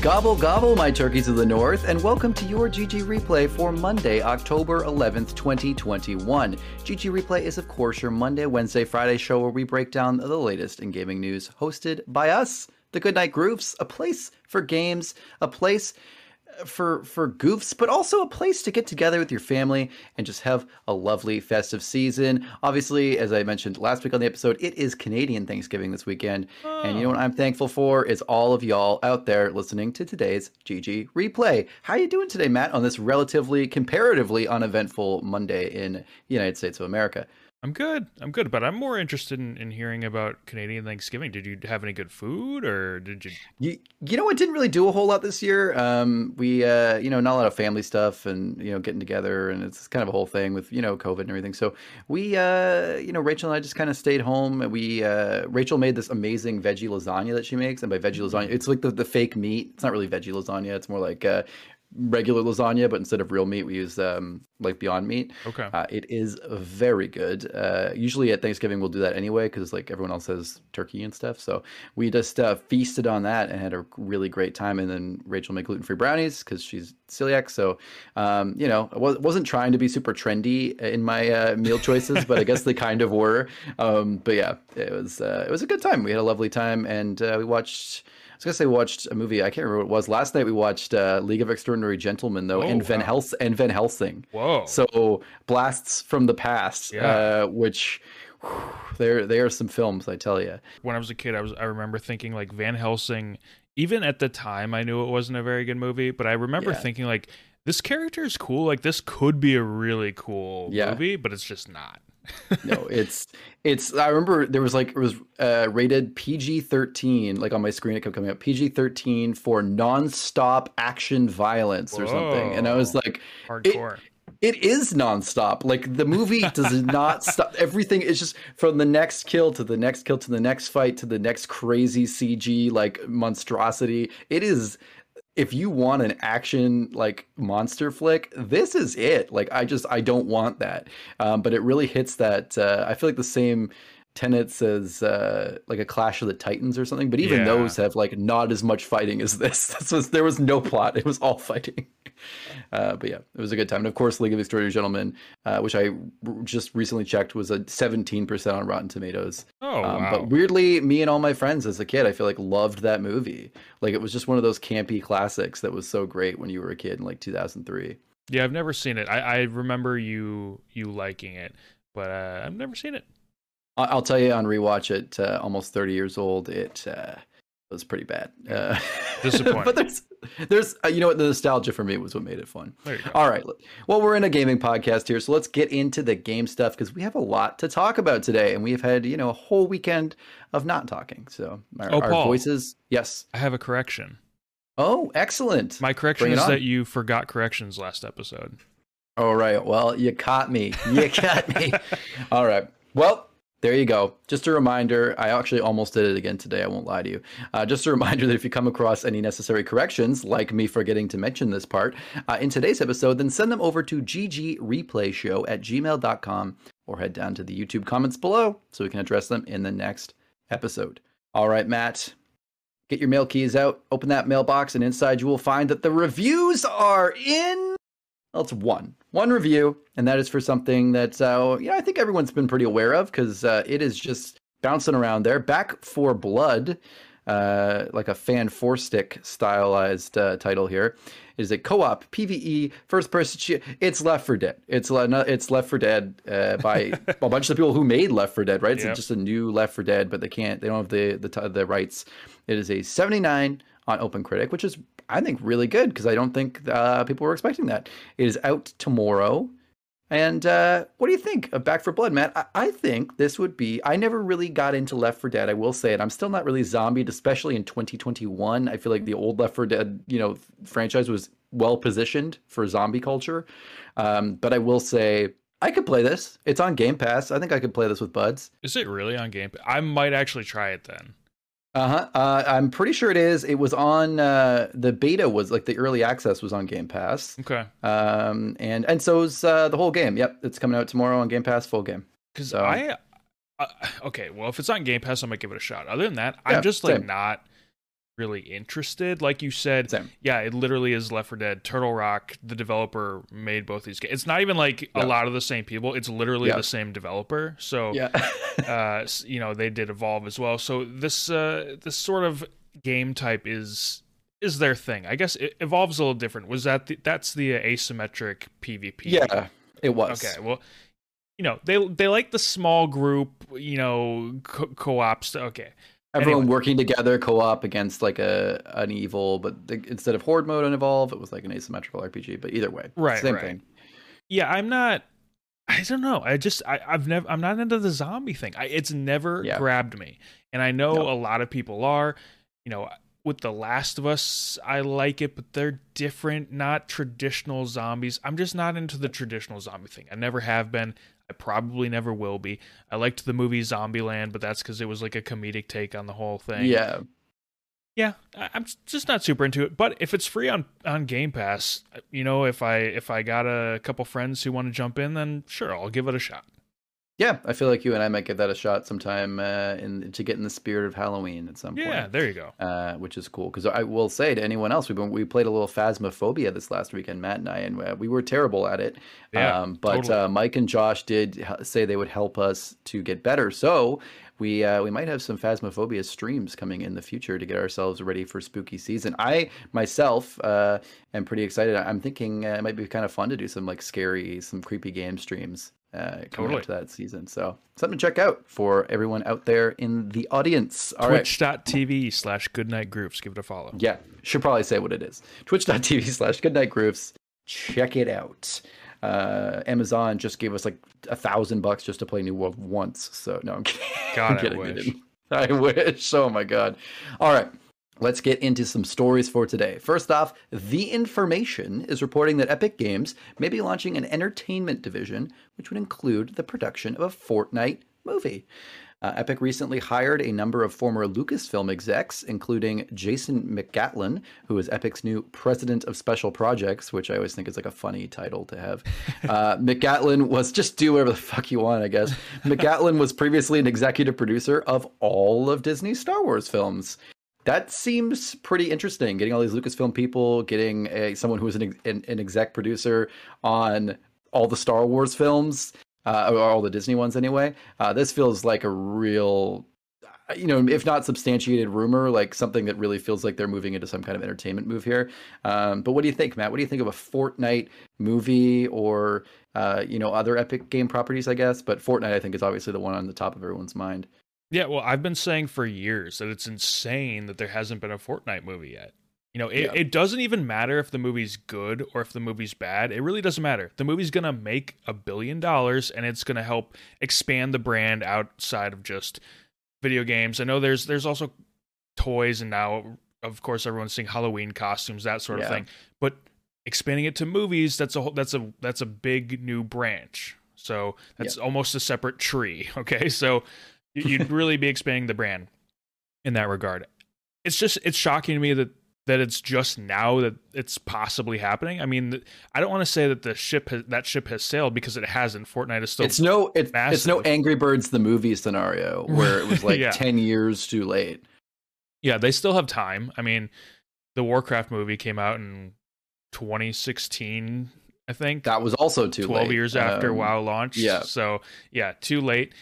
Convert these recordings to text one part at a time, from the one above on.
Gobble gobble, my turkeys of the north, and welcome to your GG replay for Monday, October 11th, 2021. GG replay is, of course, your Monday, Wednesday, Friday show where we break down the latest in gaming news, hosted by us, the Goodnight Grooves, a place for games, a place for for goofs, but also a place to get together with your family and just have a lovely festive season. Obviously, as I mentioned last week on the episode, it is Canadian Thanksgiving this weekend, oh. and you know oh. what I'm thankful for is all of y'all out there listening to today's GG replay. How you doing today, Matt? On this relatively, comparatively uneventful Monday in the United States of America. I'm good. I'm good, but I'm more interested in, in hearing about Canadian Thanksgiving. Did you have any good food, or did you? You, you know, it didn't really do a whole lot this year. Um, we, uh, you know, not a lot of family stuff, and you know, getting together, and it's kind of a whole thing with you know COVID and everything. So we, uh, you know, Rachel and I just kind of stayed home. We, uh, Rachel made this amazing veggie lasagna that she makes, and by veggie lasagna, it's like the, the fake meat. It's not really veggie lasagna. It's more like uh, regular lasagna, but instead of real meat, we use um, like Beyond Meat. Okay. Uh, it is very good. Uh, usually at Thanksgiving we'll do that anyway because like everyone else has turkey and stuff. So we just uh, feasted on that and had a really great time. And then Rachel made gluten free brownies because she's celiac. So um, you know, I wasn't trying to be super trendy in my uh, meal choices, but I guess they kind of were. Um, but yeah, it was uh, it was a good time. We had a lovely time, and uh, we watched was gonna say we watched a movie. I can't remember what it was. Last night we watched uh, League of Extraordinary Gentlemen though, and Van wow. Hels- and Van Helsing. Whoa! So blasts from the past, yeah. uh, which. there, there are some films, I tell you. When I was a kid, I was I remember thinking like Van Helsing. Even at the time, I knew it wasn't a very good movie, but I remember yeah. thinking like this character is cool. Like this could be a really cool yeah. movie, but it's just not no, it's it's. I remember there was like it was uh, rated PG thirteen. Like on my screen, it kept coming up PG thirteen for nonstop action violence or Whoa. something, and I was like, hardcore. It, it is nonstop. Like the movie does not stop. Everything is just from the next kill to the next kill to the next fight to the next crazy CG like monstrosity. It is if you want an action like monster flick, this is it. Like I just I don't want that. Um, but it really hits that. Uh, I feel like the same tenets as uh, like a Clash of the Titans or something. But even yeah. those have like not as much fighting as this. was, there was no plot. It was all fighting. Uh, but yeah, it was a good time. And of course, League of Extraordinary Gentlemen, uh, which I r- just recently checked, was a 17% on Rotten Tomatoes. Oh, um, wow. But weirdly, me and all my friends as a kid, I feel like loved that movie. Like it was just one of those campy classics that was so great when you were a kid in like 2003. Yeah, I've never seen it. I, I remember you you liking it, but uh, I've never seen it. I'll tell you on rewatch it, uh, almost 30 years old, it uh, was pretty bad. Uh, Disappointing. but there's, there's, uh, you know what, the nostalgia for me was what made it fun. All right. Well, we're in a gaming podcast here, so let's get into the game stuff because we have a lot to talk about today, and we've had, you know, a whole weekend of not talking. So our, oh, Paul, our voices, yes. I have a correction. Oh, excellent. My correction Bring is that you forgot corrections last episode. All right. Well, you caught me. You caught me. All right. Well, there you go. Just a reminder. I actually almost did it again today. I won't lie to you. Uh, just a reminder that if you come across any necessary corrections, like me forgetting to mention this part uh, in today's episode, then send them over to ggreplayshow at gmail.com or head down to the YouTube comments below so we can address them in the next episode. All right, Matt. Get your mail keys out, open that mailbox, and inside you will find that the reviews are in. Well, it's one one review, and that is for something that uh, you know I think everyone's been pretty aware of because uh, it is just bouncing around there. Back 4 Blood, uh, like a fan four stick stylized uh, title here, is a co-op PVE first person. It's Left 4 Dead. It's it's Left 4 Dead uh, by a bunch of the people who made Left 4 Dead. Right? It's yep. just a new Left 4 Dead, but they can't. They don't have the the the rights. It is a 79 on OpenCritic, which is I think really good because I don't think uh, people were expecting that. It is out tomorrow. And uh, what do you think of Back 4 Blood, Matt? I-, I think this would be. I never really got into Left 4 Dead. I will say it. I'm still not really zombied, especially in 2021. I feel like the old Left 4 Dead, you know, franchise was well positioned for zombie culture. Um, but I will say I could play this. It's on Game Pass. I think I could play this with buds. Is it really on Game Pass? I might actually try it then. Uh-huh. Uh, I'm pretty sure it is. It was on uh, the beta was like the early access was on Game Pass. Okay. Um, and and so is uh, the whole game. Yep, it's coming out tomorrow on Game Pass, full game. Because so. I uh, okay, well, if it's on Game Pass, I might give it a shot. Other than that, yeah, I'm just like same. not really interested. Like you said, Same. yeah, it literally is Left 4 Dead. Turtle Rock, the developer made both these games. It's not even like yeah. a lot of the same people. It's literally yeah. the same developer. So, yeah. uh, you know, they did Evolve as well. So this uh, this sort of game type is is their thing. I guess it evolves a little different. Was that the, that's the asymmetric PvP? Yeah, it was. Okay, well, you know they they like the small group, you know, co- co-ops. Okay, Everyone anyway. working together, co-op against like a an evil, but the, instead of horde mode and evolve, it was like an asymmetrical RPG. But either way, right, same right. thing. Yeah, I'm not. I don't know. I just I, have never. I'm not into the zombie thing. I, it's never yeah. grabbed me, and I know no. a lot of people are. You know, with The Last of Us, I like it, but they're different, not traditional zombies. I'm just not into the traditional zombie thing. I never have been. I probably never will be. I liked the movie Zombieland, but that's because it was like a comedic take on the whole thing. Yeah. Yeah, I'm just not super into it. But if it's free on on Game Pass, you know, if I if I got a couple friends who want to jump in, then sure, I'll give it a shot. Yeah, I feel like you and I might give that a shot sometime uh, in to get in the spirit of Halloween at some point. Yeah, there you go. Uh, which is cool because I will say to anyone else, we we played a little Phasmophobia this last weekend, Matt and I, and uh, we were terrible at it. Yeah, um, but totally. uh, Mike and Josh did say they would help us to get better. So we uh, we might have some Phasmophobia streams coming in the future to get ourselves ready for spooky season. I myself uh, am pretty excited. I'm thinking uh, it might be kind of fun to do some like scary, some creepy game streams uh, coming totally. up to that season. So something to check out for everyone out there in the audience. All Twitch.tv right. slash goodnight grooves. Give it a follow. Yeah, should probably say what it is. Twitch.tv slash goodnight grooves. Check it out. Uh, Amazon just gave us like a thousand bucks just to play New World once. So no, I'm kidding. God, I'm kidding. I wish. I wish. Oh my god. All right. Let's get into some stories for today. First off, The Information is reporting that Epic Games may be launching an entertainment division, which would include the production of a Fortnite movie. Uh, Epic recently hired a number of former Lucasfilm execs, including Jason McGatlin, who is Epic's new president of special projects, which I always think is like a funny title to have. Uh, McGatlin was just do whatever the fuck you want, I guess. McGatlin was previously an executive producer of all of Disney's Star Wars films that seems pretty interesting. Getting all these Lucasfilm people, getting a someone who is an, an, an exec producer on all the Star Wars films, uh, or all the Disney ones anyway. Uh, this feels like a real, you know, if not substantiated rumor, like something that really feels like they're moving into some kind of entertainment move here. Um, but what do you think, Matt? What do you think of a Fortnite movie or uh, you know other Epic game properties? I guess, but Fortnite I think is obviously the one on the top of everyone's mind. Yeah, well, I've been saying for years that it's insane that there hasn't been a Fortnite movie yet. You know, it, yeah. it doesn't even matter if the movie's good or if the movie's bad. It really doesn't matter. The movie's going to make a billion dollars and it's going to help expand the brand outside of just video games. I know there's there's also toys and now of course everyone's seeing Halloween costumes, that sort of thing. But expanding it to movies, that's a that's a that's a big new branch. So that's yeah. almost a separate tree. Okay. So You'd really be expanding the brand in that regard. It's just it's shocking to me that that it's just now that it's possibly happening. I mean, I don't want to say that the ship has, that ship has sailed because it hasn't. Fortnite is still it's no it, it's no Angry Birds the movie scenario where it was like yeah. ten years too late. Yeah, they still have time. I mean, the Warcraft movie came out in 2016, I think. That was also too 12 late. years after um, WoW launched. Yeah. So yeah, too late.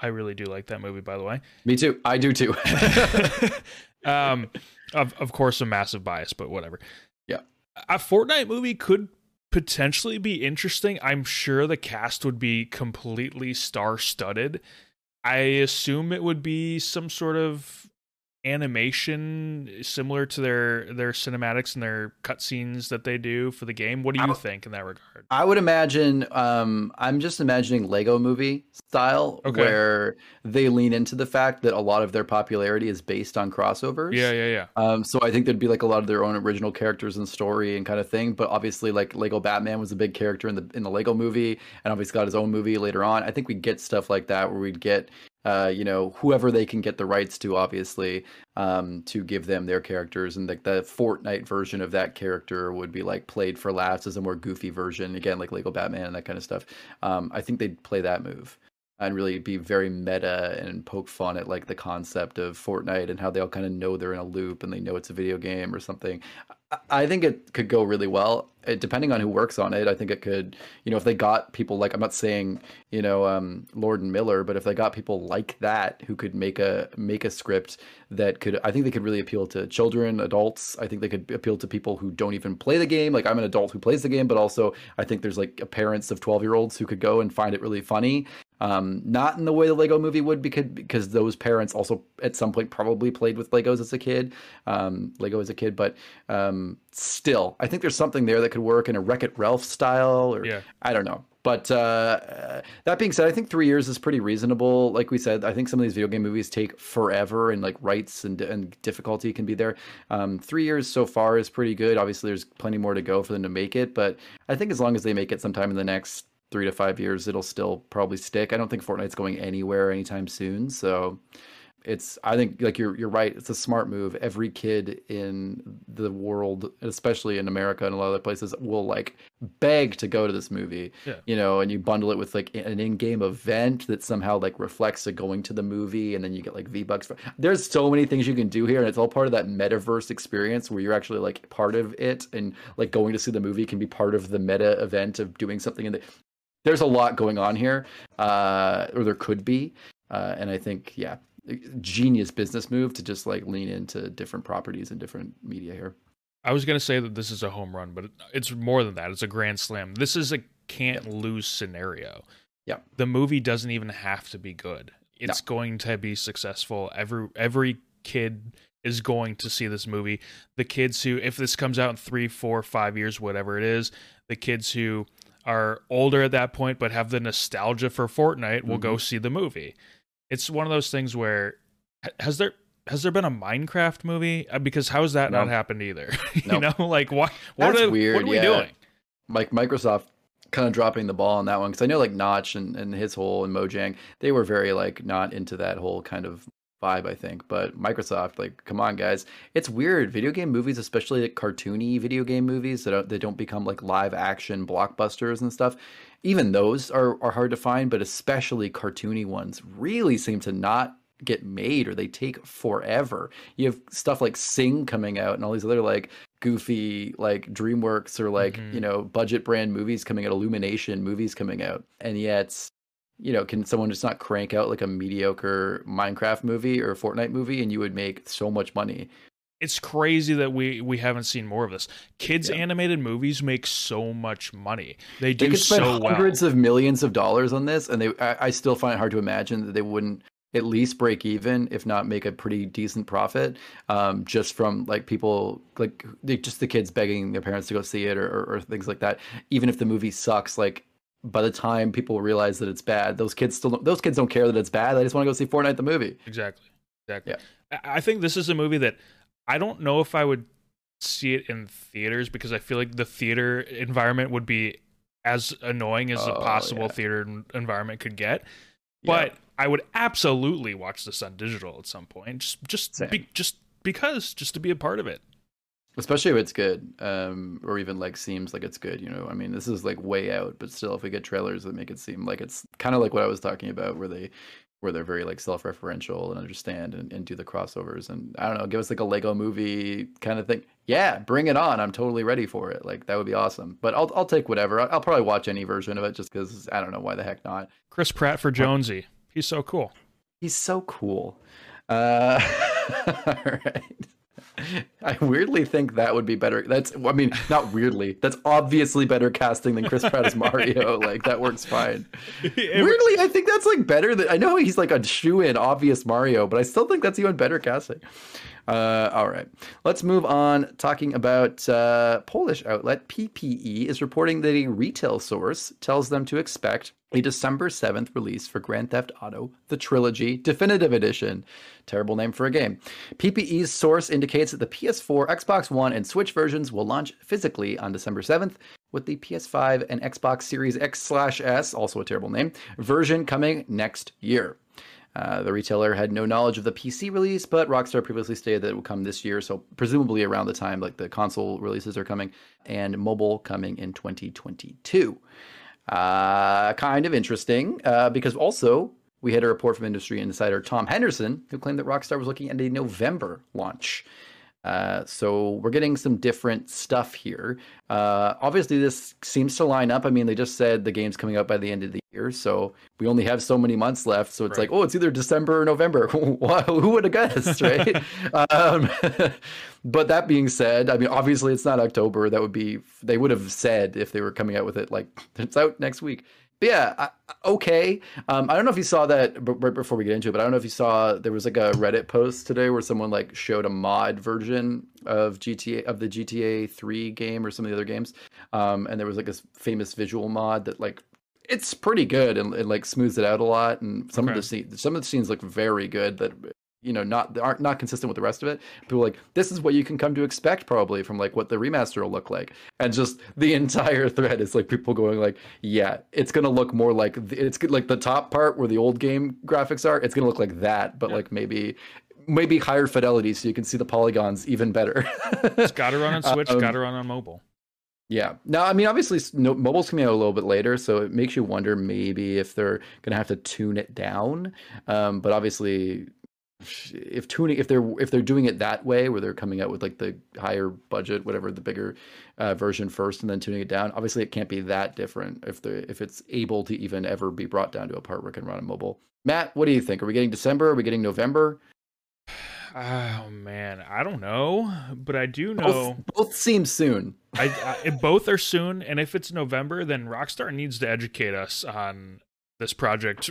I really do like that movie, by the way. Me too. I do too. um, of of course, a massive bias, but whatever. Yeah, a Fortnite movie could potentially be interesting. I'm sure the cast would be completely star studded. I assume it would be some sort of animation similar to their their cinematics and their cutscenes that they do for the game. What do you think in that regard? I would imagine um, I'm just imagining Lego movie style okay. where they lean into the fact that a lot of their popularity is based on crossovers. Yeah, yeah, yeah. Um, so I think there'd be like a lot of their own original characters and story and kind of thing. But obviously, like Lego Batman was a big character in the in the Lego movie, and obviously got his own movie later on. I think we'd get stuff like that where we'd get uh, you know, whoever they can get the rights to, obviously, um, to give them their characters. And like the, the Fortnite version of that character would be like played for laughs as a more goofy version, again, like Lego Batman and that kind of stuff. Um, I think they'd play that move. And really be very meta and poke fun at like the concept of Fortnite and how they all kind of know they're in a loop and they know it's a video game or something. I think it could go really well. It, depending on who works on it, I think it could. You know, if they got people like I'm not saying you know um, Lord and Miller, but if they got people like that who could make a make a script that could, I think they could really appeal to children, adults. I think they could appeal to people who don't even play the game. Like I'm an adult who plays the game, but also I think there's like parents of 12 year olds who could go and find it really funny. Um, not in the way the Lego movie would because because those parents also at some point probably played with Legos as a kid, um, Lego as a kid, but um, still, I think there's something there that could work in a Wreck It Ralph style, or yeah. I don't know. But uh, that being said, I think three years is pretty reasonable. Like we said, I think some of these video game movies take forever, and like rights and, and difficulty can be there. Um, three years so far is pretty good. Obviously, there's plenty more to go for them to make it, but I think as long as they make it sometime in the next three to five years, it'll still probably stick. I don't think Fortnite's going anywhere anytime soon. So it's I think like you're you're right. It's a smart move. Every kid in the world, especially in America and a lot of other places, will like beg to go to this movie. Yeah. You know, and you bundle it with like an in-game event that somehow like reflects to going to the movie, and then you get like V bucks. There's so many things you can do here, and it's all part of that metaverse experience where you're actually like part of it, and like going to see the movie can be part of the meta event of doing something in the there's a lot going on here, uh, or there could be, uh, and I think yeah, genius business move to just like lean into different properties and different media here. I was gonna say that this is a home run, but it's more than that. It's a grand slam. This is a can't yep. lose scenario. Yeah, the movie doesn't even have to be good. It's no. going to be successful. Every every kid is going to see this movie. The kids who, if this comes out in three, four, five years, whatever it is, the kids who are older at that point but have the nostalgia for Fortnite will mm-hmm. go see the movie. It's one of those things where has there has there been a Minecraft movie? Uh, because how has that no. not happened either? you know, like what what are, weird. What are we yeah. doing? Like Microsoft kind of dropping the ball on that one because I know like Notch and, and his whole and Mojang they were very like not into that whole kind of vibe, I think. But Microsoft, like, come on, guys, it's weird. Video game movies, especially like cartoony video game movies that don't, that don't become like live action blockbusters and stuff. Even those are are hard to find, but especially cartoony ones really seem to not get made or they take forever. You have stuff like Sing coming out and all these other like goofy like DreamWorks or like, mm-hmm. you know, budget brand movies coming out, Illumination movies coming out. And yet you know, can someone just not crank out like a mediocre Minecraft movie or Fortnite movie and you would make so much money? It's crazy that we we haven't seen more of this. Kids yeah. animated movies make so much money. They do they could spend so hundreds well. of millions of dollars on this, and they I, I still find it hard to imagine that they wouldn't at least break even, if not make a pretty decent profit, um, just from like people like just the kids begging their parents to go see it or, or, or, things like that. Even if the movie sucks, like by the time people realize that it's bad, those kids still don't, those kids don't care that it's bad. They just want to go see Fortnite the movie. Exactly. Exactly. Yeah. I think this is a movie that I don't know if I would see it in theaters because I feel like the theater environment would be as annoying as oh, a possible yeah. theater environment could get. But yeah. I would absolutely watch this on digital at some point. Just just be, just because just to be a part of it especially if it's good um, or even like seems like it's good you know i mean this is like way out but still if we get trailers that make it seem like it's kind of like what i was talking about where they where they're very like self-referential and understand and, and do the crossovers and i don't know give us like a lego movie kind of thing. Yeah bring it on i'm totally ready for it like that would be awesome. But i'll, I'll take whatever i'll probably watch any version of it just because i don't know why the heck not? Chris pratt for jonesy he's so cool. He's so cool. Uh all right I weirdly think that would be better. That's, I mean, not weirdly. That's obviously better casting than Chris Pratt as Mario. like that works fine. weirdly, I think that's like better than. I know he's like a shoe in obvious Mario, but I still think that's even better casting. Uh, all right, let's move on. Talking about uh, Polish outlet PPE is reporting that a retail source tells them to expect a December 7th release for Grand Theft Auto, the Trilogy Definitive Edition. Terrible name for a game. PPE's source indicates that the PS4, Xbox One, and Switch versions will launch physically on December 7th, with the PS5 and Xbox Series X/S, also a terrible name, version coming next year. Uh, the retailer had no knowledge of the PC release, but Rockstar previously stated that it would come this year, so presumably around the time like the console releases are coming, and mobile coming in 2022. Uh, kind of interesting uh, because also we had a report from industry insider Tom Henderson who claimed that Rockstar was looking at a November launch. Uh, so we're getting some different stuff here. Uh, obviously, this seems to line up. I mean, they just said the game's coming out by the end of the year, so we only have so many months left. So it's right. like, oh, it's either December or November. Who would have guessed, right? um, but that being said, I mean, obviously, it's not October. That would be they would have said if they were coming out with it like it's out next week. But yeah, okay. Um, I don't know if you saw that right before we get into it, but I don't know if you saw there was like a Reddit post today where someone like showed a mod version of GTA of the GTA 3 game or some of the other games, um, and there was like a famous visual mod that like it's pretty good and it like smooths it out a lot, and some okay. of the scenes some of the scenes look very good that you know not aren't not consistent with the rest of it. People like this is what you can come to expect probably from like what the remaster will look like. And just the entire thread is like people going like yeah it's gonna look more like it's like the top part where the old game graphics are it's gonna look like that but like maybe maybe higher fidelity so you can see the polygons even better. It's gotta run on switch um, gotta run on mobile. yeah. Now, I mean, obviously, no, mobile's coming out a little bit later, so it makes you wonder maybe if they're going to have to tune it down. Um, but obviously, if tuning if they're if they're doing it that way where they're coming out with like the higher budget whatever the bigger uh, version first and then tuning it down obviously it can't be that different if the if it's able to even ever be brought down to a part where it can run on mobile. Matt what do you think? Are we getting december? Are we getting november? Oh man. I don't know but i do know both, both seem soon. I, I both are soon and if it's november then rockstar needs to educate us on this project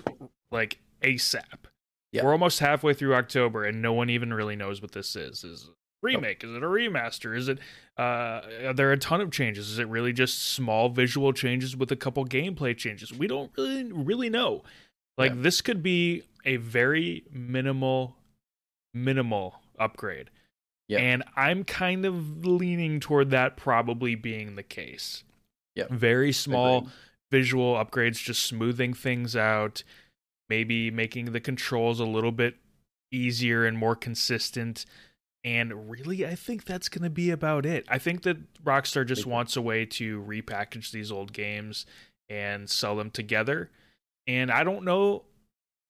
like asap yeah. We're almost halfway through October, and no one even really knows what this is. Is it a remake? Nope. Is it a remaster? Is it? Uh, are there a ton of changes? Is it really just small visual changes with a couple gameplay changes? We don't really really know. Like yeah. this could be a very minimal, minimal upgrade. Yeah. And I'm kind of leaning toward that probably being the case. Yeah. Very small visual upgrades, just smoothing things out maybe making the controls a little bit easier and more consistent. And really, I think that's going to be about it. I think that Rockstar just wants a way to repackage these old games and sell them together. And I don't know.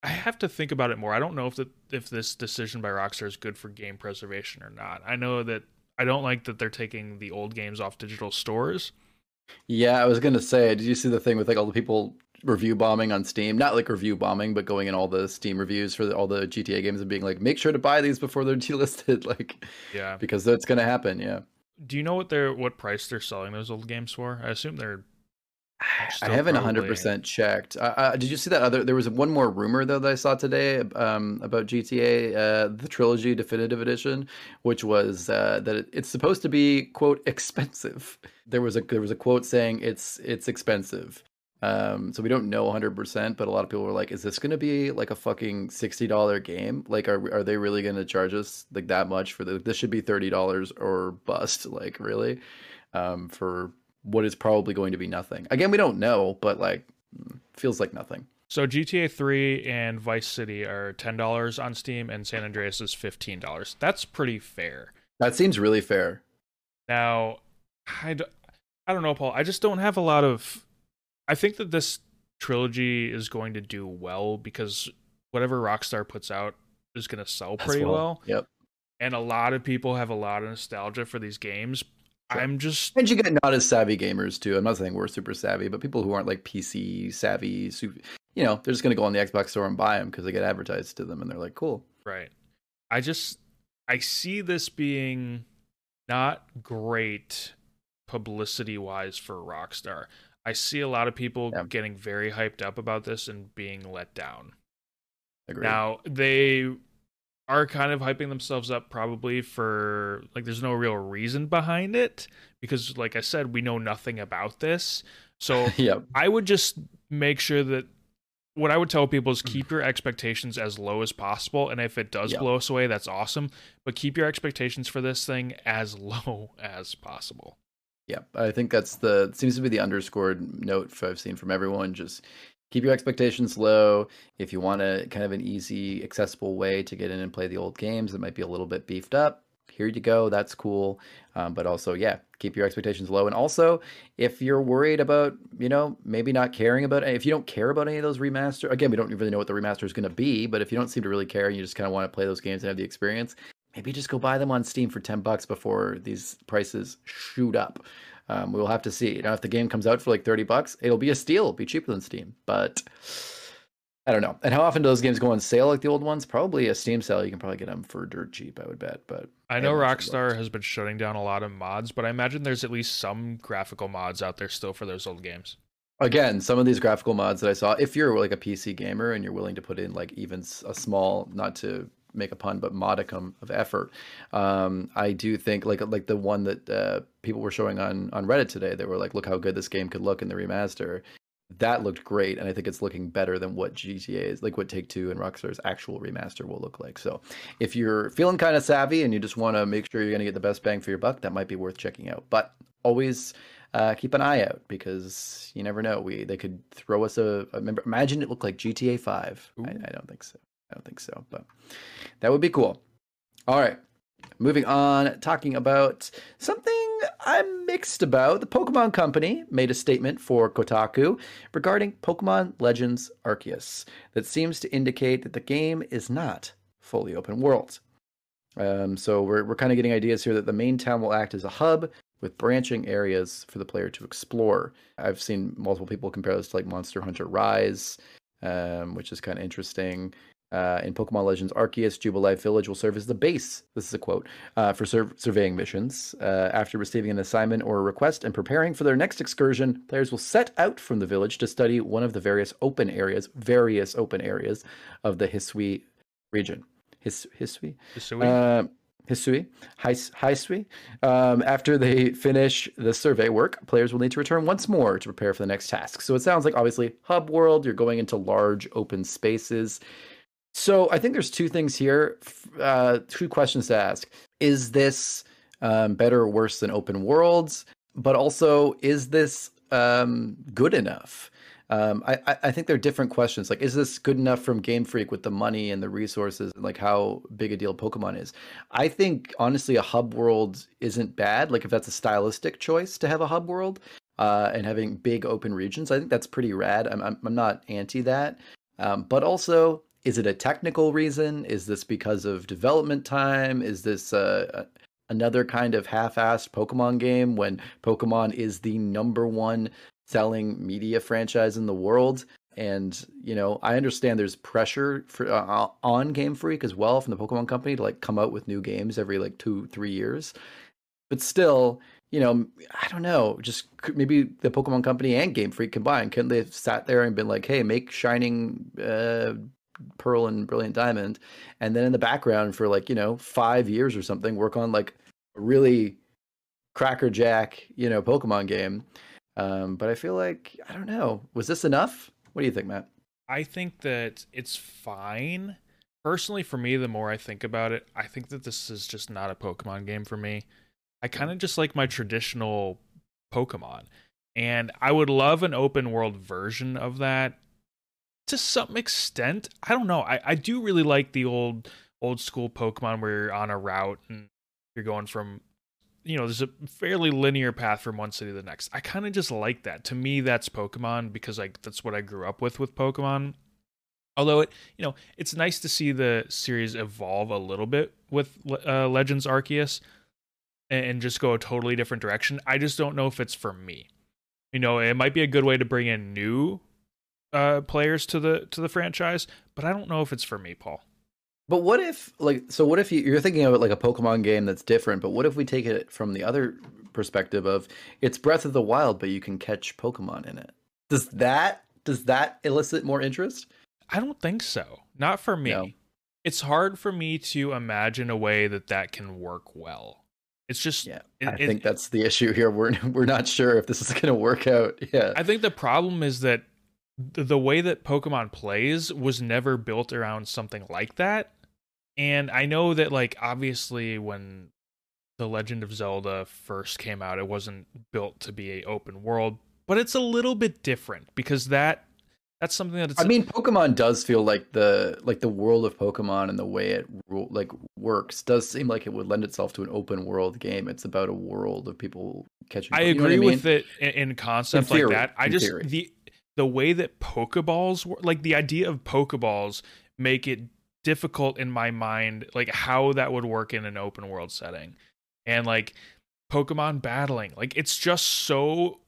I have to think about it more. I don't know if the, if this decision by Rockstar is good for game preservation or not. I know that I don't like that they're taking the old games off digital stores. Yeah, I was gonna say, did you see the thing with like all the people review bombing on Steam. Not like review bombing, but going in all the Steam reviews for the, all the GTA games and being like, make sure to buy these before they're delisted. like, yeah, because that's gonna happen. Yeah. Do you know what they're what price they're selling those old games for? I assume they're. I haven't hundred percent checked. Uh, uh, did you see that other? There was one more rumor though that I saw today um, about GTA, uh, the trilogy definitive edition, which was uh, that it, it's supposed to be quote expensive. There was a there was a quote saying it's it's expensive. Um, so we don't know 100%, but a lot of people were like, is this going to be like a fucking $60 game? Like, are, are they really going to charge us like that much for the, this should be $30 or bust. Like really, um, for what is probably going to be nothing. Again, we don't know, but like mm, feels like nothing. So GTA 3 and Vice City are $10 on Steam and San Andreas is $15. That's pretty fair. That seems really fair. Now, I, d- I don't know, Paul. I just don't have a lot of I think that this trilogy is going to do well because whatever Rockstar puts out is going to sell pretty well. well. Yep. And a lot of people have a lot of nostalgia for these games. Sure. I'm just and you get not as savvy gamers too. I'm not saying we're super savvy, but people who aren't like PC savvy, super, you know, they're just going to go on the Xbox store and buy them because they get advertised to them, and they're like, cool. Right. I just I see this being not great publicity wise for Rockstar. I see a lot of people yeah. getting very hyped up about this and being let down. Agreed. Now they are kind of hyping themselves up probably for like there's no real reason behind it because like I said we know nothing about this. So yeah. I would just make sure that what I would tell people is keep your expectations as low as possible and if it does yep. blow us away that's awesome, but keep your expectations for this thing as low as possible. Yeah, I think that's the seems to be the underscored note I've seen from everyone. Just keep your expectations low. If you want a kind of an easy, accessible way to get in and play the old games that might be a little bit beefed up, here you go. That's cool. Um, but also, yeah, keep your expectations low. And also, if you're worried about, you know, maybe not caring about, if you don't care about any of those remaster, again, we don't really know what the remaster is going to be, but if you don't seem to really care and you just kind of want to play those games and have the experience, maybe just go buy them on Steam for 10 bucks before these prices shoot up. Um, we'll have to see. You know, if the game comes out for like 30 bucks, it'll be a steal, it'll be cheaper than Steam. But I don't know. And how often do those games go on sale like the old ones? Probably a Steam sale. You can probably get them for dirt cheap, I would bet. But I know Rockstar has been shutting down a lot of mods, but I imagine there's at least some graphical mods out there still for those old games. Again, some of these graphical mods that I saw, if you're like a PC gamer and you're willing to put in like even a small, not to make a pun, but modicum of effort. Um, I do think like like the one that uh, people were showing on on Reddit today. They were like, look how good this game could look in the remaster. That looked great, and I think it's looking better than what GTA is, like what Take Two and Rockstar's actual remaster will look like. So, if you're feeling kind of savvy and you just want to make sure you're going to get the best bang for your buck, that might be worth checking out. But always uh, keep an eye out because you never know. We they could throw us a, a imagine it looked like GTA Five. I, I don't think so. I don't think so, but that would be cool. All right. Moving on, talking about something I'm mixed about. The Pokemon Company made a statement for Kotaku regarding Pokemon Legends Arceus that seems to indicate that the game is not fully open world. Um, so we're, we're kind of getting ideas here that the main town will act as a hub with branching areas for the player to explore. I've seen multiple people compare this to like Monster Hunter Rise, um, which is kind of interesting uh, in Pokemon Legends Arceus, Jubilife Village will serve as the base, this is a quote, uh, for sur- surveying missions. Uh, after receiving an assignment or a request and preparing for their next excursion, players will set out from the village to study one of the various open areas, various open areas of the Hisui region. His, Hisui? Hisui? Uh, Hisui, Hisui. Um, after they finish the survey work, players will need to return once more to prepare for the next task. So it sounds like obviously hub world. You're going into large open spaces. So I think there's two things here, uh, two questions to ask. Is this um, better or worse than open worlds? But also, is this um, good enough? Um, I, I think they're different questions. Like, is this good enough from Game Freak with the money and the resources, and like how big a deal Pokemon is? I think honestly, a hub world isn't bad. Like, if that's a stylistic choice to have a hub world uh, and having big open regions, I think that's pretty rad. I'm I'm, I'm not anti that. Um, but also, is it a technical reason? Is this because of development time? Is this uh, another kind of half-assed Pokemon game when Pokemon is the number one selling media franchise in the world? And you know, I understand there's pressure for uh, on Game Freak as well from the Pokemon Company to like come out with new games every like two, three years. But still, you know, I don't know, just maybe the Pokemon Company and Game Freak combined, couldn't they have sat there and been like, hey, make Shining uh, Pearl and Brilliant Diamond, and then in the background for like you know five years or something, work on like a really crackerjack you know Pokemon game. Um, but I feel like I don't know. Was this enough? What do you think, Matt? I think that it's fine. Personally, for me, the more I think about it, I think that this is just not a Pokemon game for me. I kind of just like my traditional Pokemon. And I would love an open world version of that to some extent. I don't know. I, I do really like the old old school Pokemon where you're on a route and you're going from you know, there's a fairly linear path from one city to the next. I kind of just like that. To me, that's Pokemon because like that's what I grew up with with Pokemon. Although it, you know, it's nice to see the series evolve a little bit with uh, Legends Arceus and, and just go a totally different direction. I just don't know if it's for me. You know, it might be a good way to bring in new uh, players to the to the franchise, but I don't know if it's for me, Paul. But what if like so? What if you, you're thinking of it like a Pokemon game that's different? But what if we take it from the other perspective of it's Breath of the Wild, but you can catch Pokemon in it? Does that does that elicit more interest? I don't think so. Not for me. No. It's hard for me to imagine a way that that can work well. It's just yeah. It, I think that's the issue here. We're we're not sure if this is going to work out. Yeah. I think the problem is that the way that Pokemon plays was never built around something like that. And I know that like obviously when The Legend of Zelda first came out, it wasn't built to be a open world, but it's a little bit different because that that's something that I mean, Pokemon does feel like the like the world of Pokemon and the way it like works does seem like it would lend itself to an open world game. It's about a world of people catching. I agree I mean? with it in concept in theory, like that. I just theory. the the way that Pokeballs were like the idea of Pokeballs make it difficult in my mind, like how that would work in an open world setting, and like Pokemon battling, like it's just so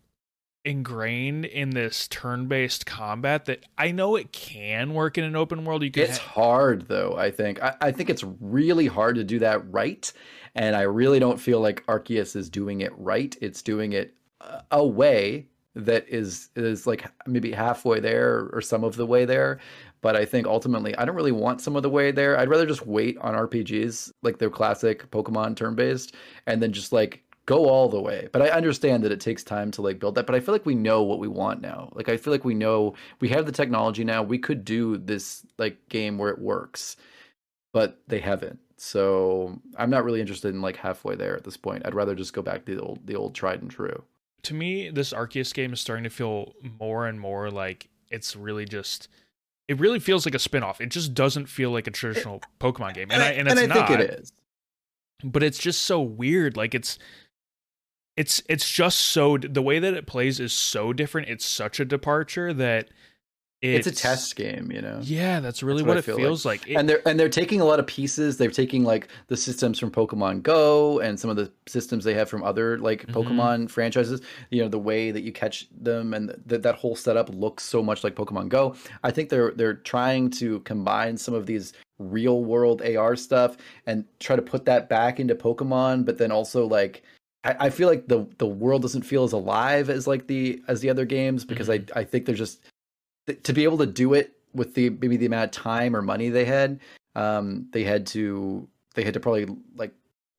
ingrained in this turn-based combat that I know it can work in an open world. You can. It's ha- hard though. I think. I, I, think it's really hard to do that right, and I really don't feel like Arceus is doing it right. It's doing it uh, a way that is is like maybe halfway there or some of the way there. But I think ultimately, I don't really want some of the way there. I'd rather just wait on RPGs like their classic Pokemon turn-based, and then just like go all the way. But I understand that it takes time to like build that. But I feel like we know what we want now. Like I feel like we know we have the technology now. We could do this like game where it works, but they haven't. So I'm not really interested in like halfway there at this point. I'd rather just go back to the old the old tried and true. To me, this Arceus game is starting to feel more and more like it's really just it really feels like a spin-off. It just doesn't feel like a traditional Pokemon game. And, and I and, it's and I not, think it is. But it's just so weird. Like it's it's it's just so the way that it plays is so different. It's such a departure that it's, it's, a test game, you know. Yeah, that's really that's what, what it feels like. like. It, and they're and they're taking a lot of pieces. They're taking like the systems from Pokemon Go and some of the systems they have from other like mm-hmm. Pokemon franchises. You know, the way that you catch them and that that whole setup looks so much like Pokemon Go. I think they're they're trying to combine some of these real world AR stuff and try to put that back into Pokemon, but then also like I, I feel like the the world doesn't feel as alive as like the as the other games because mm-hmm. I I think they're just to be able to do it with the maybe the amount of time or money they had um they had to they had to probably like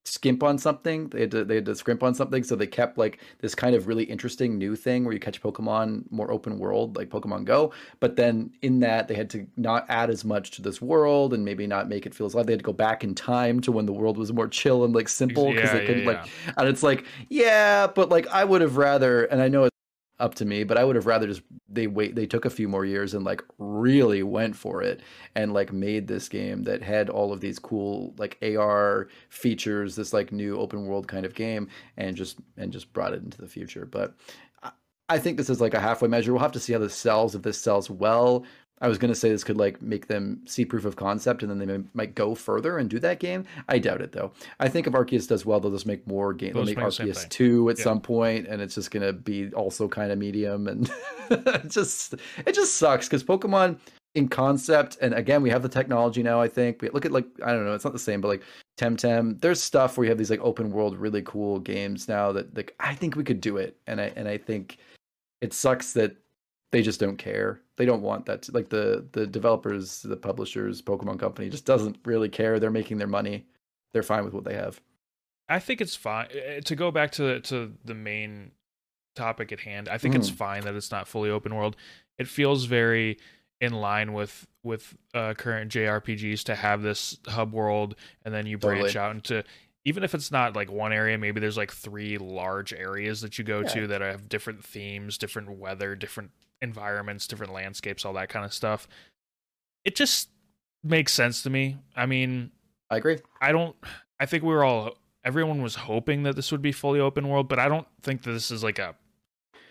skimp on something. They had to they had to scrimp on something, so they kept like this kind of really interesting new thing where you catch Pokemon more open world, like Pokemon Go. But then in that they had to not add as much to this world and maybe not make it feel as alive. They had to go back in time to when the world was more chill and like simple because yeah, they couldn't yeah, like. And it's like yeah, but like I would have rather, and I know it's up to me, but I would have rather just they wait they took a few more years and like really went for it and like made this game that had all of these cool like AR features, this like new open world kind of game and just and just brought it into the future. But I think this is like a halfway measure. We'll have to see how this sells. If this sells well, I was going to say this could like make them see proof of concept and then they may, might go further and do that game. I doubt it though. I think if Arceus does well, they'll just make more games. They'll make Arceus 2 at yeah. some point and it's just going to be also kind of medium and it just it just sucks cuz Pokemon in concept and again we have the technology now I think. We look at like I don't know, it's not the same but like Temtem, there's stuff where you have these like open world really cool games now that like I think we could do it and I and I think it sucks that they just don't care. They don't want that. To, like the the developers, the publishers, Pokemon Company just doesn't really care. They're making their money. They're fine with what they have. I think it's fine eh, to go back to to the main topic at hand. I think mm. it's fine that it's not fully open world. It feels very in line with with uh, current JRPGs to have this hub world, and then you branch totally. out into even if it's not like one area, maybe there's like three large areas that you go yeah. to that have different themes, different weather, different environments, different landscapes, all that kind of stuff. It just makes sense to me. I mean, I agree. I don't. I think we were all. Everyone was hoping that this would be fully open world, but I don't think that this is like a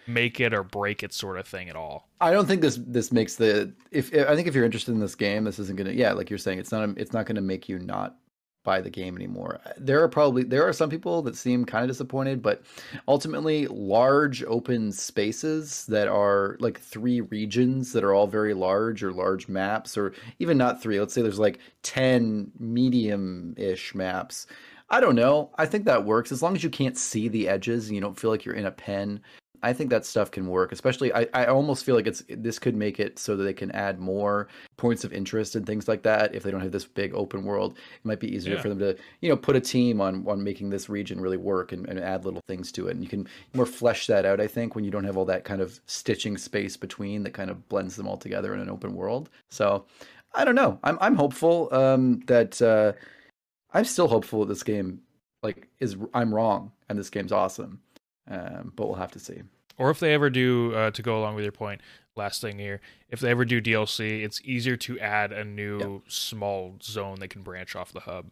make it or break it sort of thing at all. I don't think this this makes the if I think if you're interested in this game, this isn't gonna yeah like you're saying it's not it's not gonna make you not buy the game anymore. There are probably there are some people that seem kind of disappointed, but ultimately large open spaces that are like three regions that are all very large or large maps or even not three. Let's say there's like 10 medium-ish maps. I don't know. I think that works as long as you can't see the edges and you don't feel like you're in a pen. I think that stuff can work. Especially, I, I almost feel like it's this could make it so that they can add more points of interest and things like that. If they don't have this big open world, it might be easier yeah. for them to you know put a team on on making this region really work and, and add little things to it. And you can more flesh that out. I think when you don't have all that kind of stitching space between that kind of blends them all together in an open world. So I don't know. I'm I'm hopeful um, that uh, I'm still hopeful that this game like is I'm wrong and this game's awesome. Um, but we'll have to see or if they ever do uh, to go along with your point last thing here. If they ever do DLC, it's easier to add a new yep. small zone that can branch off the hub.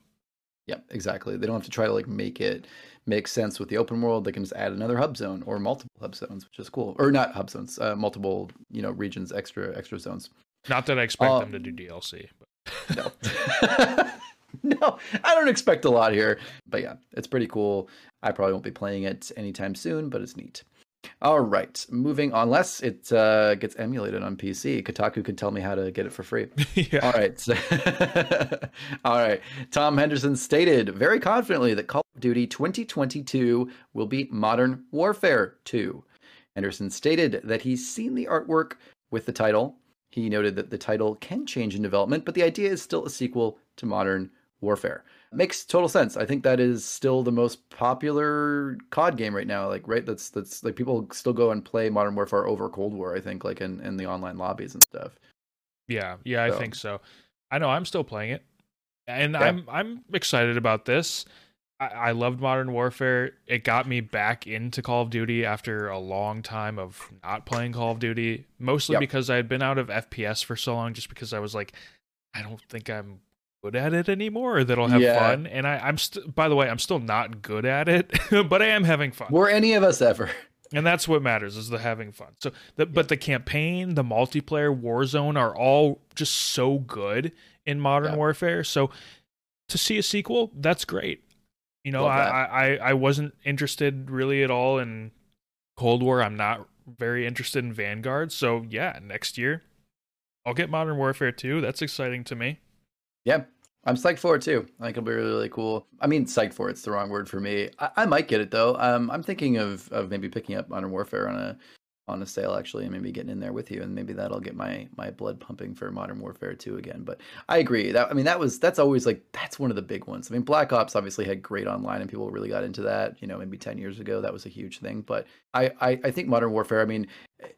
Yep, exactly. They don't have to try to like make it make sense with the open world. They can just add another hub zone or multiple hub zones, which is cool. Or not hub zones, uh, multiple you know regions, extra extra zones. Not that I expect uh, them to do DLC. But. no, no, I don't expect a lot here. But yeah, it's pretty cool. I probably won't be playing it anytime soon, but it's neat. All right, moving on. Unless it uh, gets emulated on PC, Kotaku can tell me how to get it for free. yeah. All right. All right. Tom Henderson stated very confidently that Call of Duty 2022 will be Modern Warfare 2. Henderson stated that he's seen the artwork with the title. He noted that the title can change in development, but the idea is still a sequel to Modern Warfare makes total sense. I think that is still the most popular COD game right now. Like, right? That's that's like people still go and play Modern Warfare over Cold War. I think, like in in the online lobbies and stuff. Yeah, yeah, so. I think so. I know I'm still playing it, and yeah. I'm I'm excited about this. I, I loved Modern Warfare. It got me back into Call of Duty after a long time of not playing Call of Duty, mostly yep. because I had been out of FPS for so long. Just because I was like, I don't think I'm good at it anymore or that'll have yeah. fun. And I, I'm still, by the way, I'm still not good at it, but I am having fun. Were any of us ever? And that's what matters is the having fun. So, the, yeah. but the campaign, the multiplayer, Warzone are all just so good in Modern yeah. Warfare. So, to see a sequel, that's great. You know, I, I I wasn't interested really at all in Cold War. I'm not very interested in Vanguard. So yeah, next year I'll get Modern Warfare 2. That's exciting to me. Yeah, I'm psyched for it too. I think it'll be really, really cool. I mean, psyched for it's the wrong word for me. I, I might get it though. Um, I'm thinking of, of maybe picking up Modern Warfare on a on a sale actually, and maybe getting in there with you, and maybe that'll get my my blood pumping for Modern Warfare 2 again. But I agree that I mean that was that's always like that's one of the big ones. I mean, Black Ops obviously had great online, and people really got into that. You know, maybe ten years ago that was a huge thing. But I I, I think Modern Warfare. I mean,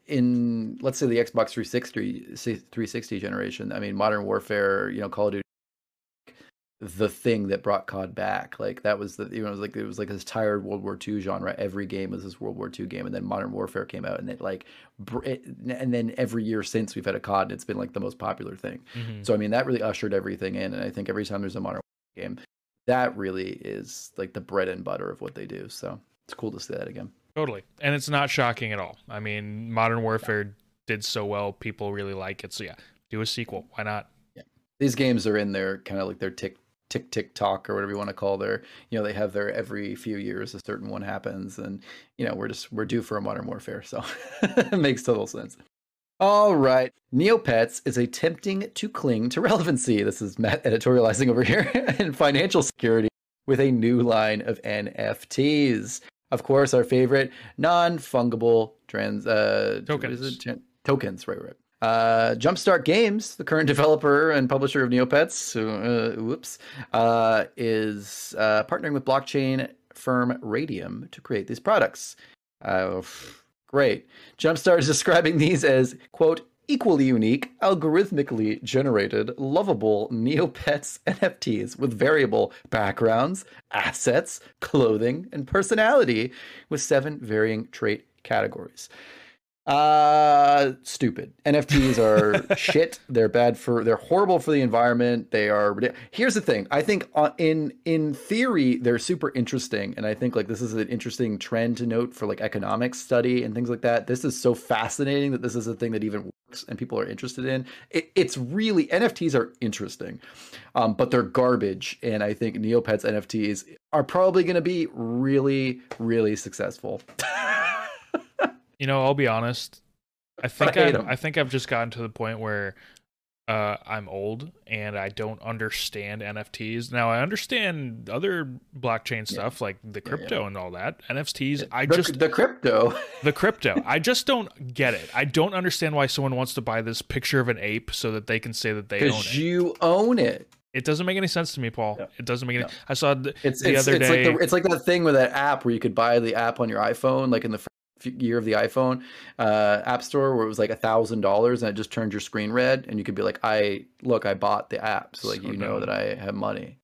in let's say the Xbox 360 360 generation. I mean, Modern Warfare. You know, Call of Duty the thing that brought COD back. Like that was the you know it was like it was like this tired World War II genre. Every game was this World War II game, and then Modern Warfare came out, and it like it, and then every year since we've had a COD, and it's been like the most popular thing. Mm-hmm. So I mean that really ushered everything in, and I think every time there's a Modern Warfare game, that really is like the bread and butter of what they do. So it's cool to see that again. Totally, and it's not shocking at all. I mean, Modern Warfare yeah. did so well, people really like it. So yeah, do a sequel. Why not? Yeah, these games are in their kind of like their tick tick tick tock or whatever you want to call their you know they have their every few years a certain one happens and you know we're just we're due for a modern warfare so it makes total sense. All right neopets is attempting to cling to relevancy. This is matt editorializing over here in financial security with a new line of nfts of course our favorite non-fungible trans uh tokens. tokens right right uh, Jumpstart Games, the current developer and publisher of Neopets, uh, whoops, uh, is uh, partnering with blockchain firm Radium to create these products. Uh, great. Jumpstart is describing these as, quote, equally unique, algorithmically generated, lovable Neopets NFTs with variable backgrounds, assets, clothing, and personality with seven varying trait categories. Uh, stupid. NFTs are shit. They're bad for. They're horrible for the environment. They are. Here's the thing. I think uh, in in theory they're super interesting, and I think like this is an interesting trend to note for like economics study and things like that. This is so fascinating that this is a thing that even works and people are interested in. It, it's really NFTs are interesting, um, but they're garbage. And I think Neopets NFTs are probably going to be really really successful. You know, I'll be honest. I think I, I, I think I've just gotten to the point where uh, I'm old and I don't understand NFTs. Now I understand other blockchain stuff yeah. like the crypto yeah, yeah. and all that. NFTs, I just the crypto, the crypto. I just don't get it. I don't understand why someone wants to buy this picture of an ape so that they can say that they own it. Because you own it. It doesn't make any sense to me, Paul. It doesn't make any. I saw the, it's, the it's, other it's day. Like the, it's like that thing with that app where you could buy the app on your iPhone, like in the year of the iPhone uh, App Store where it was like a thousand dollars and it just turned your screen red and you could be like, I look, I bought the app, so like so you know that I have money.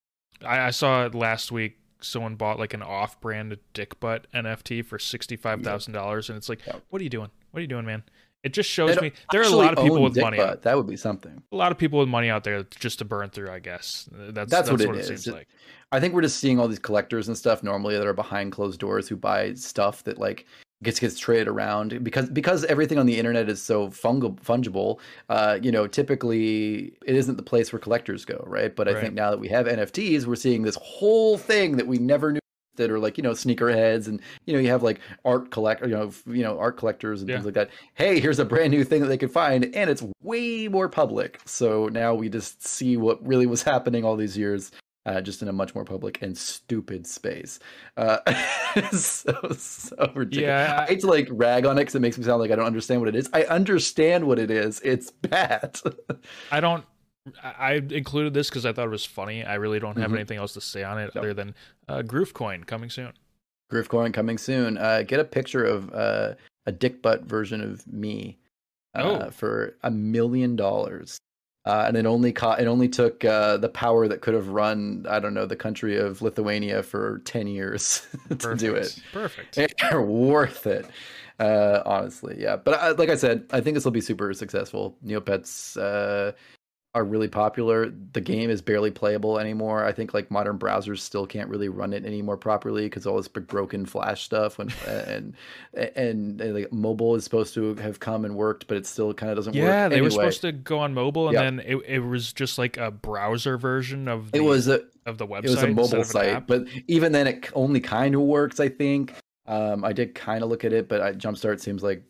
I, I saw it last week. Someone bought like an off-brand dick butt NFT for sixty-five thousand dollars, and it's like, what are you doing? What are you doing, man? It just shows me there are a lot of people with money. Butt. That would be something. A lot of people with money out there just to burn through. I guess that's that's, that's what, what, it, it seems like. I think we're just seeing all these collectors and stuff normally that are behind closed doors who buy stuff that like gets gets traded around because because everything on the internet is so fungible fungible uh, you know typically it isn't the place where collectors go right but i right. think now that we have nfts we're seeing this whole thing that we never knew that are like you know sneakerheads and you know you have like art collect you know you know art collectors and yeah. things like that hey here's a brand new thing that they could find and it's way more public so now we just see what really was happening all these years uh, just in a much more public and stupid space. Uh, so so ridiculous. Yeah, I, I hate to like rag on it because it makes me sound like I don't understand what it is. I understand what it is. It's bad. I don't. I included this because I thought it was funny. I really don't have mm-hmm. anything else to say on it other than uh, Groovecoin coming soon. Groovecoin coming soon. Uh, get a picture of uh, a dick butt version of me uh, oh. for a million dollars. Uh, and it only caught, it only took uh, the power that could have run I don't know the country of Lithuania for ten years to Perfect. do it. Perfect. They're worth it, uh, honestly. Yeah, but I, like I said, I think this will be super successful. Neopets uh, are really popular. The game is barely playable anymore. I think like modern browsers still can't really run it anymore properly because all this broken Flash stuff when and, and, and like mobile is supposed to have come and worked, but it still kind of doesn't yeah, work. Yeah, they anyway. were supposed to go on mobile, and then it, it was just like a browser version of the, it was a of the website. It was a mobile site, but even then, it only kind of works. I think. Um, I did kind of look at it, but I, Jumpstart seems like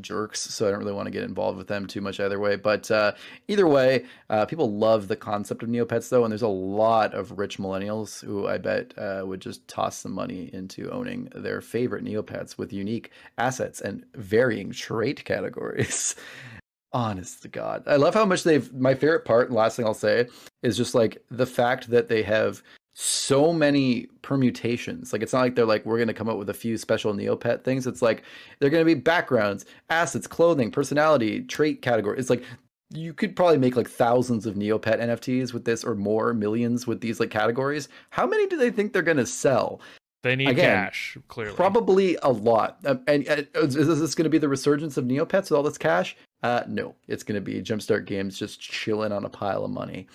jerks, so I don't really want to get involved with them too much either way. But uh, either way, uh, people love the concept of Neopets though, and there's a lot of rich millennials who I bet uh, would just toss some money into owning their favorite Neopets with unique assets and varying trait categories. Honest to God, I love how much they've. My favorite part, and last thing I'll say, is just like the fact that they have so many permutations. Like it's not like they're like we're going to come up with a few special Neopet things. It's like they're going to be backgrounds, assets, clothing, personality, trait category. It's like you could probably make like thousands of Neopet NFTs with this or more, millions with these like categories. How many do they think they're going to sell? They need Again, cash, clearly. Probably a lot. Um, and, and is this going to be the resurgence of Neopets with all this cash? Uh, no, it's going to be Jumpstart Games just chilling on a pile of money.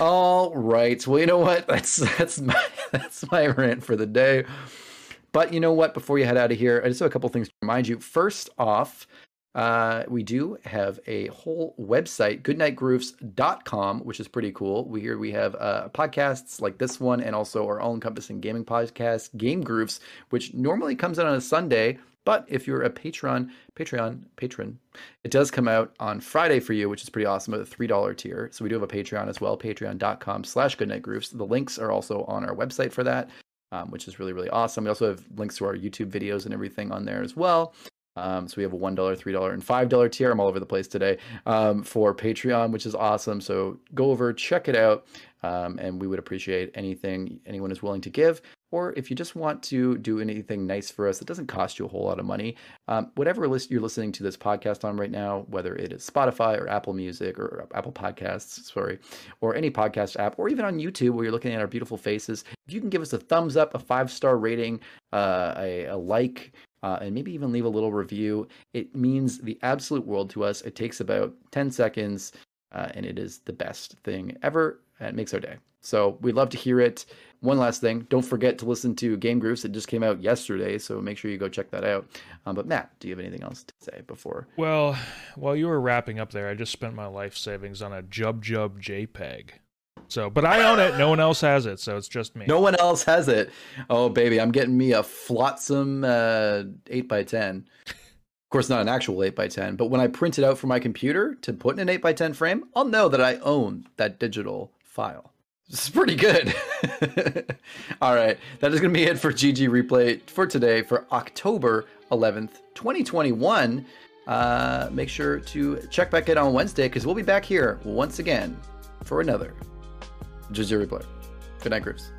All right. Well, you know what? That's that's my that's my rant for the day. But you know what? Before you head out of here, I just have a couple things to remind you. First off, uh, we do have a whole website, goodnightgrooves.com, which is pretty cool. We here we have uh, podcasts like this one and also our all-encompassing gaming podcast, Game Grooves, which normally comes out on a Sunday, but if you're a Patreon, Patreon patron, it does come out on Friday for you, which is pretty awesome at the three dollar tier. So we do have a Patreon as well, Patreon.com/slash GoodnightGrooves. The links are also on our website for that, um, which is really really awesome. We also have links to our YouTube videos and everything on there as well. Um, so we have a one dollar, three dollar, and five dollar tier. I'm all over the place today um, for Patreon, which is awesome. So go over, check it out, um, and we would appreciate anything anyone is willing to give or if you just want to do anything nice for us that doesn't cost you a whole lot of money, um, whatever list you're listening to this podcast on right now, whether it is Spotify or Apple Music or Apple Podcasts, sorry, or any podcast app, or even on YouTube where you're looking at our beautiful faces, if you can give us a thumbs up, a five star rating, uh, a, a, like, uh, and maybe even leave a little review, it means the absolute world to us. It takes about 10 seconds, uh, and it is the best thing ever. And it makes our day. So we'd love to hear it. One last thing, don't forget to listen to Game Grooves. It just came out yesterday, so make sure you go check that out. Um, but Matt, do you have anything else to say before? Well, while you were wrapping up there, I just spent my life savings on a Jub Jub JPEG. So, but I own it. No one else has it, so it's just me. No one else has it. Oh, baby, I'm getting me a Flotsam uh, 8x10. Of course, not an actual 8x10, but when I print it out for my computer to put in an 8x10 frame, I'll know that I own that digital file. This is pretty good. All right. That is going to be it for GG Replay for today for October 11th, 2021. Uh, make sure to check back in on Wednesday because we'll be back here once again for another GG Replay. Good night, groups.